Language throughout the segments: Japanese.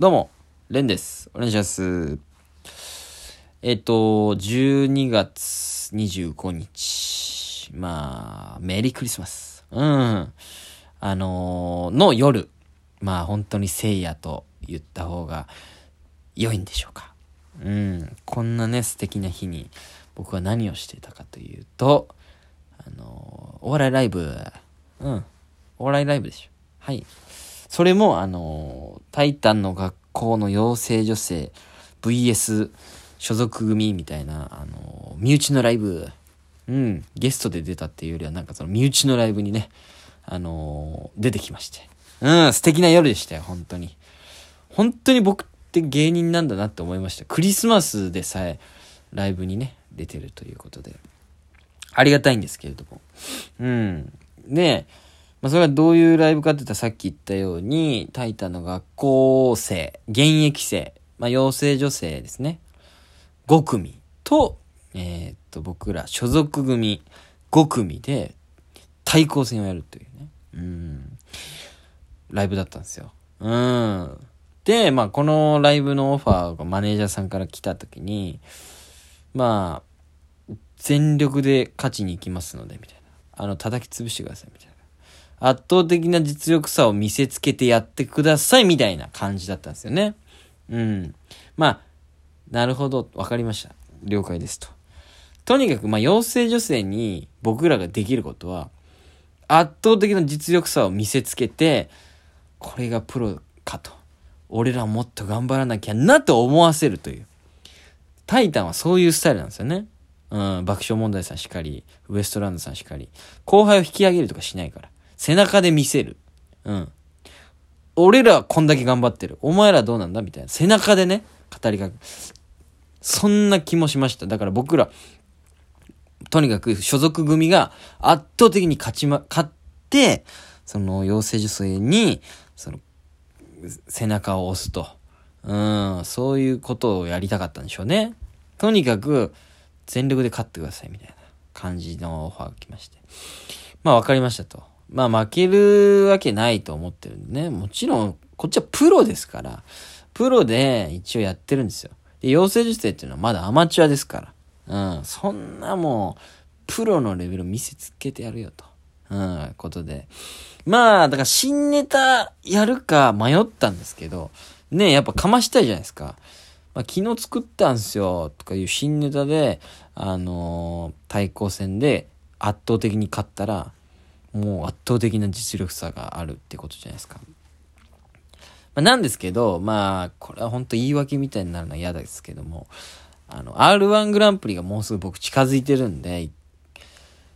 どうも、レンです。お願いします。えっと、12月25日。まあ、メリークリスマス。うん。あのーの夜。まあ、本当に聖夜と言った方が良いんでしょうか。うん。こんなね、素敵な日に僕は何をしていたかというと、あのーお笑いライブ。うん。お笑いライブでしょ。はい。それも、あのタイタンの学校の養成女性 VS 所属組みたいな、あの身内のライブ。うん。ゲストで出たっていうよりは、なんかその身内のライブにね、あの出てきまして。うん、素敵な夜でしたよ、本当に。本当に僕って芸人なんだなって思いました。クリスマスでさえライブにね、出てるということで。ありがたいんですけれども。うん。で、まあ、それはどういうライブかって言ったらさっき言ったように、タイタンの学校生、現役生、まあ、養成女性ですね。5組と、えーっと、僕ら所属組5組で対抗戦をやるというね。うん。ライブだったんですよ。うん。で、まあ、このライブのオファーがマネージャーさんから来た時に、まあ、全力で勝ちに行きますので、みたいな。あの、叩き潰してください、みたいな。圧倒的な実力差を見せつけてやってください、みたいな感じだったんですよね。うん。まあ、なるほど、わかりました。了解ですと。とにかく、まあ、養成女性に僕らができることは、圧倒的な実力差を見せつけて、これがプロかと。俺らもっと頑張らなきゃなと思わせるという。タイタンはそういうスタイルなんですよね。うん、爆笑問題さんしかり、ウエストランドさんしかり。後輩を引き上げるとかしないから。背中で見せる。うん。俺らはこんだけ頑張ってる。お前らどうなんだみたいな。背中でね、語りかけ。そんな気もしました。だから僕ら、とにかく所属組が圧倒的に勝ちま、勝って、その養成女性に、その、背中を押すと。うん、そういうことをやりたかったんでしょうね。とにかく、全力で勝ってくださいみたいな感じのオファーが来まして。まあ分かりましたと。まあ負けるわけないと思ってるんでね。もちろん、こっちはプロですから、プロで一応やってるんですよ。で、養成女性っていうのはまだアマチュアですから。うん、そんなもう、プロのレベル見せつけてやるよと。うん、ことで。まあ、だから新ネタやるか迷ったんですけど、ね、やっぱかましたいじゃないですか。まあ、昨日作ったんすよ、とかいう新ネタで、あのー対抗戦で圧倒的に勝ったら、もう圧倒的な実力差があるってことじゃないですか。まあ、なんですけど、まあ、これは本当言い訳みたいになるのは嫌ですけども、あの、R1 グランプリがもうすぐ僕近づいてるんで、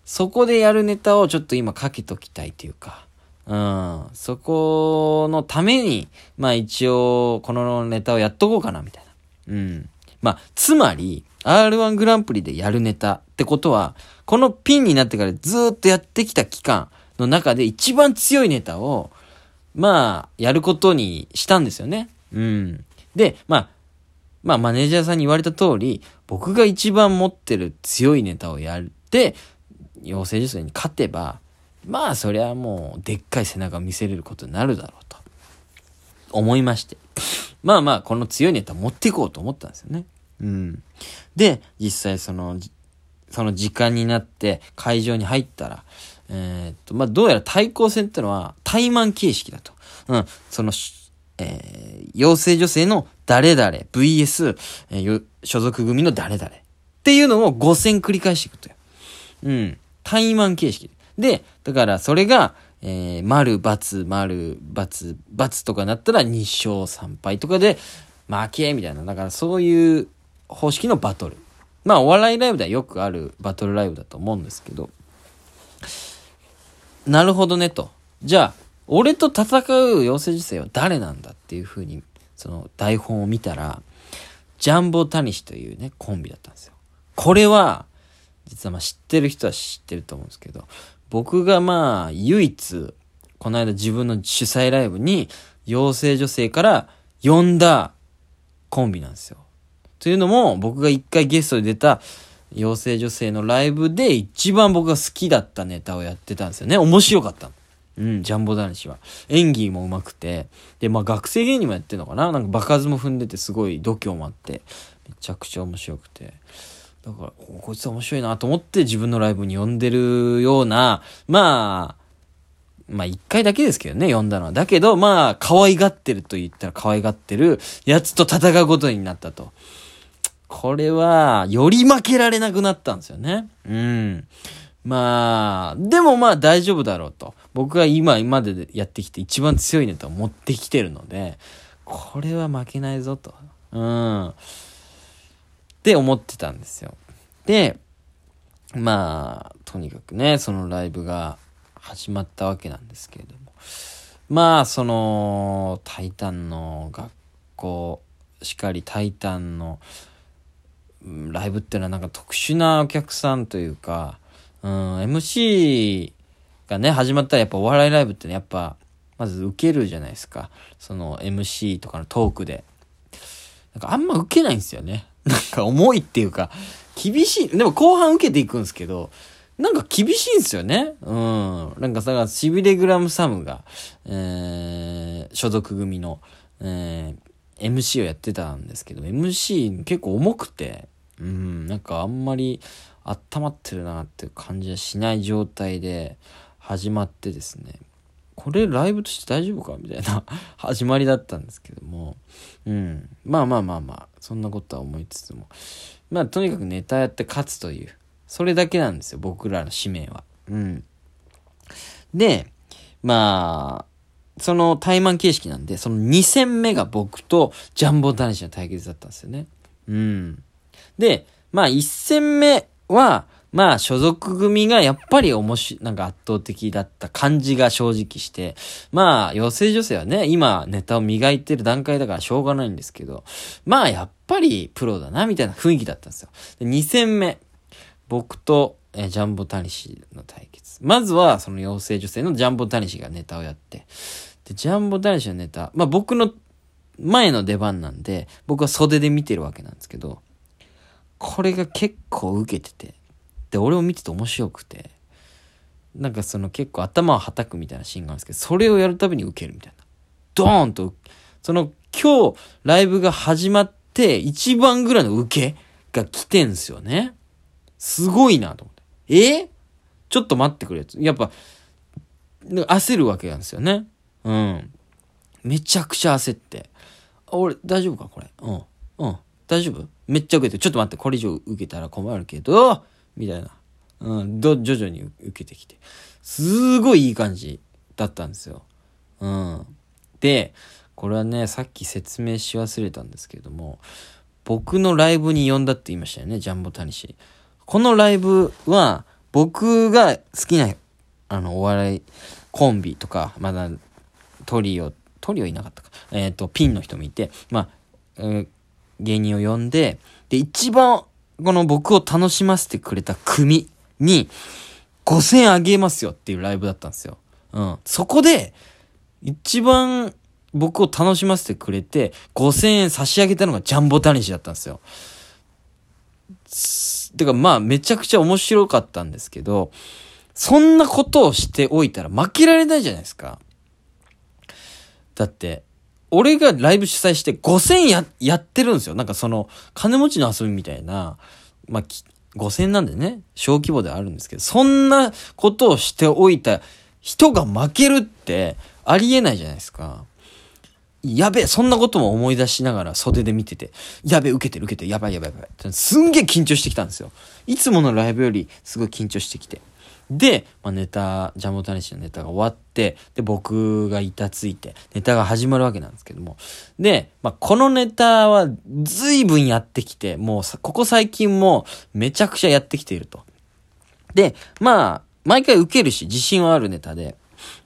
そこでやるネタをちょっと今かけときたいというか、うん、そこのために、まあ一応、このネタをやっとこうかな、みたいな。うん。まあ、つまり、R1 グランプリでやるネタってことは、このピンになってからずっとやってきた期間の中で一番強いネタを、まあ、やることにしたんですよね。うん。で、まあ、まあ、マネージャーさんに言われた通り、僕が一番持ってる強いネタをやって、養成女性に勝てば、まあ、そりゃもう、でっかい背中を見せれることになるだろうと、思いまして。まあまあ、この強いネタ持っていこうと思ったんですよね。うん。で、実際その、その時間になって会場に入ったら、えーっと、まあ、どうやら対抗戦ってのは、対マン形式だと。うん。その、えー、養成女性の誰々 VS、えーよ所属組の誰々っていうのを5戦繰り返していくとよ。うん。対マン形式。で、だからそれが、えー、丸、×、丸、×、×とかなったら2勝3敗とかで負けみたいな。だからそういう方式のバトル。まあお笑いライブではよくあるバトルライブだと思うんですけど。なるほどねと。じゃあ、俺と戦う養成女性は誰なんだっていう風に、その台本を見たら、ジャンボタニシというね、コンビだったんですよ。これは、実はまあ知ってる人は知ってると思うんですけど、僕がまあ唯一、この間自分の主催ライブに養成女性から呼んだコンビなんですよ。というのも、僕が一回ゲストで出た養成女性のライブで一番僕が好きだったネタをやってたんですよね。面白かった。うん、ジャンボ男子は。演技も上手くて、で、まあ学生芸人もやってんのかななんか場数も踏んでてすごい度胸もあって、めちゃくちゃ面白くて。だから、こいつ面白いなと思って自分のライブに呼んでるような、まあ、まあ一回だけですけどね、呼んだのは。だけど、まあ、可愛がってると言ったら可愛がってるやつと戦うことになったと。これは、より負けられなくなったんですよね。うん。まあ、でもまあ大丈夫だろうと。僕が今、今までやってきて一番強いネタを持ってきてるので、これは負けないぞと。うん。って思ってたんですよ。で、まあ、とにかくね、そのライブが始まったわけなんですけれども。まあ、その、タイタンの学校、しかりタイタンのライブっていうのはなんか特殊なお客さんというか、うん、MC がね、始まったらやっぱお笑いライブってね、やっぱ、まず受けるじゃないですか。その MC とかのトークで。なんかあんま受けないんですよね。なんか重いっていうか、厳しい。でも後半受けていくんですけど、なんか厳しいんですよね。うん。なんかさ、シビレグラムサムが、えー、所属組の、えー、MC をやってたんですけど、MC 結構重くて、うん、なんかあんまり温まってるなっていう感じはしない状態で始まってですね、これライブとして大丈夫かみたいな 始まりだったんですけども、うん。まあまあまあまあ、そんなことは思いつつも。まあとにかくネタやって勝つという、それだけなんですよ、僕らの使命は。うん。で、まあ、その対マン形式なんで、その2戦目が僕とジャンボ男子の対決だったんですよね。うん。で、まあ1戦目は、まあ所属組がやっぱり面白い、なんか圧倒的だった感じが正直して、まあ養成女性はね、今ネタを磨いてる段階だからしょうがないんですけど、まあやっぱりプロだな、みたいな雰囲気だったんですよ。で2戦目、僕と、えジャンボタニシの対決。まずはその養成女性のジャンボタニシがネタをやって、で、ジャンボタニシのネタ、まあ僕の前の出番なんで、僕は袖で見てるわけなんですけど、これが結構受けてて。で、俺を見てて面白くて。なんかその結構頭をはたくみたいなシーンがあるんですけど、それをやるたびに受けるみたいな。ドーンと、その今日ライブが始まって一番ぐらいの受けが来てんすよね。すごいなと思って。え？ちょっと待ってくれ。やっぱ、焦るわけなんですよね。うん。めちゃくちゃ焦って。俺、大丈夫か？これ。うん。うん。大丈夫？めっちゃ受けてちょっと待って、これ以上受けたら困るけど、みたいな。うん、ど、徐々に受けてきて。すごいいい感じだったんですよ。うん。で、これはね、さっき説明し忘れたんですけれども、僕のライブに呼んだって言いましたよね、ジャンボタニシ。このライブは、僕が好きな、あの、お笑いコンビとか、まだトリオ、トリオいなかったか。えっ、ー、と、ピンの人もいて、まあ、えー、芸人を呼んで、で、一番、この僕を楽しませてくれた組に、5000円あげますよっていうライブだったんですよ。うん。そこで、一番僕を楽しませてくれて、5000円差し上げたのがジャンボタニシだったんですよ。てかまあめちゃくちゃ面白かったんですけど、そんなことをしておいたら負けられないじゃないですか。だって、俺がライブ主催して5000や、やってるんですよ。なんかその、金持ちの遊びみたいな、まあ、5000なんでね、小規模ではあるんですけど、そんなことをしておいた人が負けるってありえないじゃないですか。やべえ、そんなことも思い出しながら袖で見てて、やべえ、受けてる受けてる、やばいやばいやばい。すんげえ緊張してきたんですよ。いつものライブよりすごい緊張してきて。で、まあ、ネタ、ジャンボタニシのネタが終わって、で、僕が板ついて、ネタが始まるわけなんですけども。で、まあ、このネタは随分やってきて、もうここ最近もめちゃくちゃやってきていると。で、まあ、毎回受けるし、自信はあるネタで。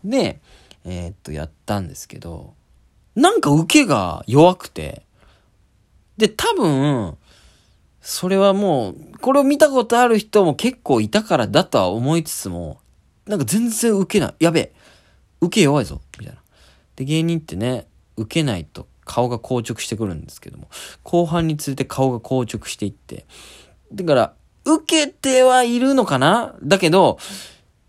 で、えー、っと、やったんですけど、なんか受けが弱くて、で、多分、それはもう、これを見たことある人も結構いたからだとは思いつつも、なんか全然受けない。やべえ。受け弱いぞ。みたいな。で、芸人ってね、受けないと顔が硬直してくるんですけども、後半につれて顔が硬直していって、だから、受けてはいるのかな？だけど、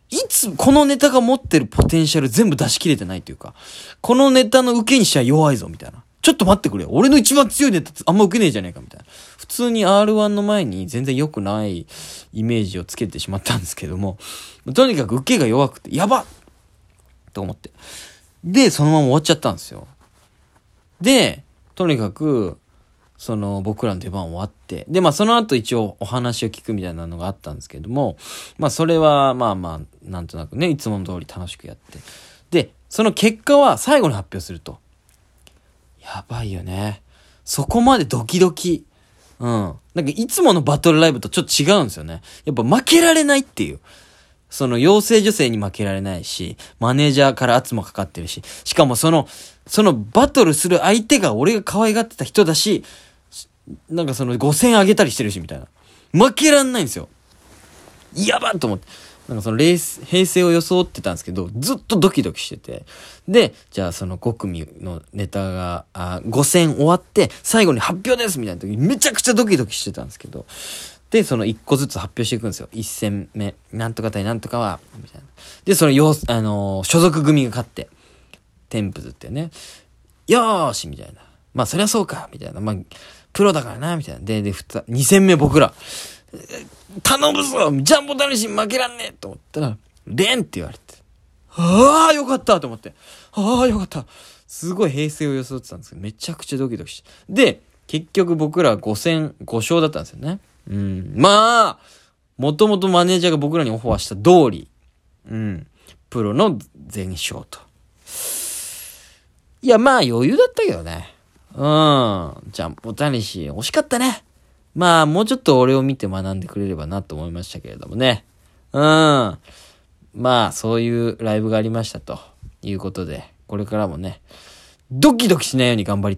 いつ、このネタが持ってるポテンシャル全部出し切れてないというか、このネタの受けにしちゃ弱いぞ、みたいな。ちょっと待ってくれよ。俺の一番強いネタあんま受けねえじゃねえか、みたいな。普通に R1 の前に全然良くないイメージをつけてしまったんですけども、とにかく受けが弱くて、やばと思って。で、そのまま終わっちゃったんですよ。で、とにかく、その僕らの出番終わって、で、まあその後一応お話を聞くみたいなのがあったんですけども、まあそれはまあまあ、なんとなくね、いつもの通り楽しくやって。で、その結果は最後に発表すると。やばいよね。そこまでドキドキ。うん。なんかいつものバトルライブとちょっと違うんですよね。やっぱ負けられないっていう。その養成女性に負けられないし、マネージャーから圧もかかってるし、しかもその、そのバトルする相手が俺が可愛がってた人だし、なんかその5000あげたりしてるし、みたいな。負けらんないんですよ。やばっと思って。なんかそのレース、平成を装ってたんですけど、ずっとドキドキしてて。で、じゃあその5組のネタが、あ5戦終わって、最後に発表ですみたいな時にめちゃくちゃドキドキしてたんですけど。で、その1個ずつ発表していくんですよ。1戦目。なんとか対なんとかは、みたいな。で、そのよあのー、所属組が勝って、テンプズってね、よーしみたいな。まあ、そりゃそうかみたいな。まあ、プロだからな、みたいな。で、で、二、二戦目僕ら、頼むぞジャンボタニシ負けらんねえと思ったら、レンって言われて。ああ、よかったと思って。ああ、よかった。すごい平成を装ってたんですけど、めちゃくちゃドキドキして。で、結局僕ら5戦5勝だったんですよね。うん。まあ、もともとマネージャーが僕らにオファーした通り、うん。プロの全勝と。いや、まあ余裕だったけどね。うん。ジャンボタニシ、惜しかったね。まあ、もうちょっと俺を見て学んでくれればなと思いましたけれどもね。うん。まあ、そういうライブがありましたということで、これからもね、ドキドキしないように頑張りたい。